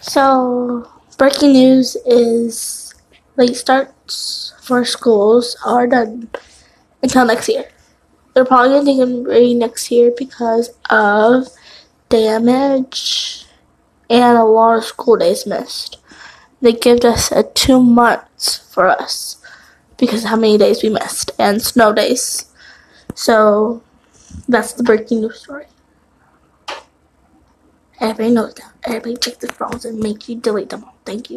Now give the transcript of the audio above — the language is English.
So, breaking news is late starts for schools are done until next year. They're probably going to take a break next year because of damage and a lot of school days missed. They gave us a two months for us because of how many days we missed and snow days. So, that's the breaking news story. Everybody knows that. Everybody check the phones and make you delete them all. Thank you.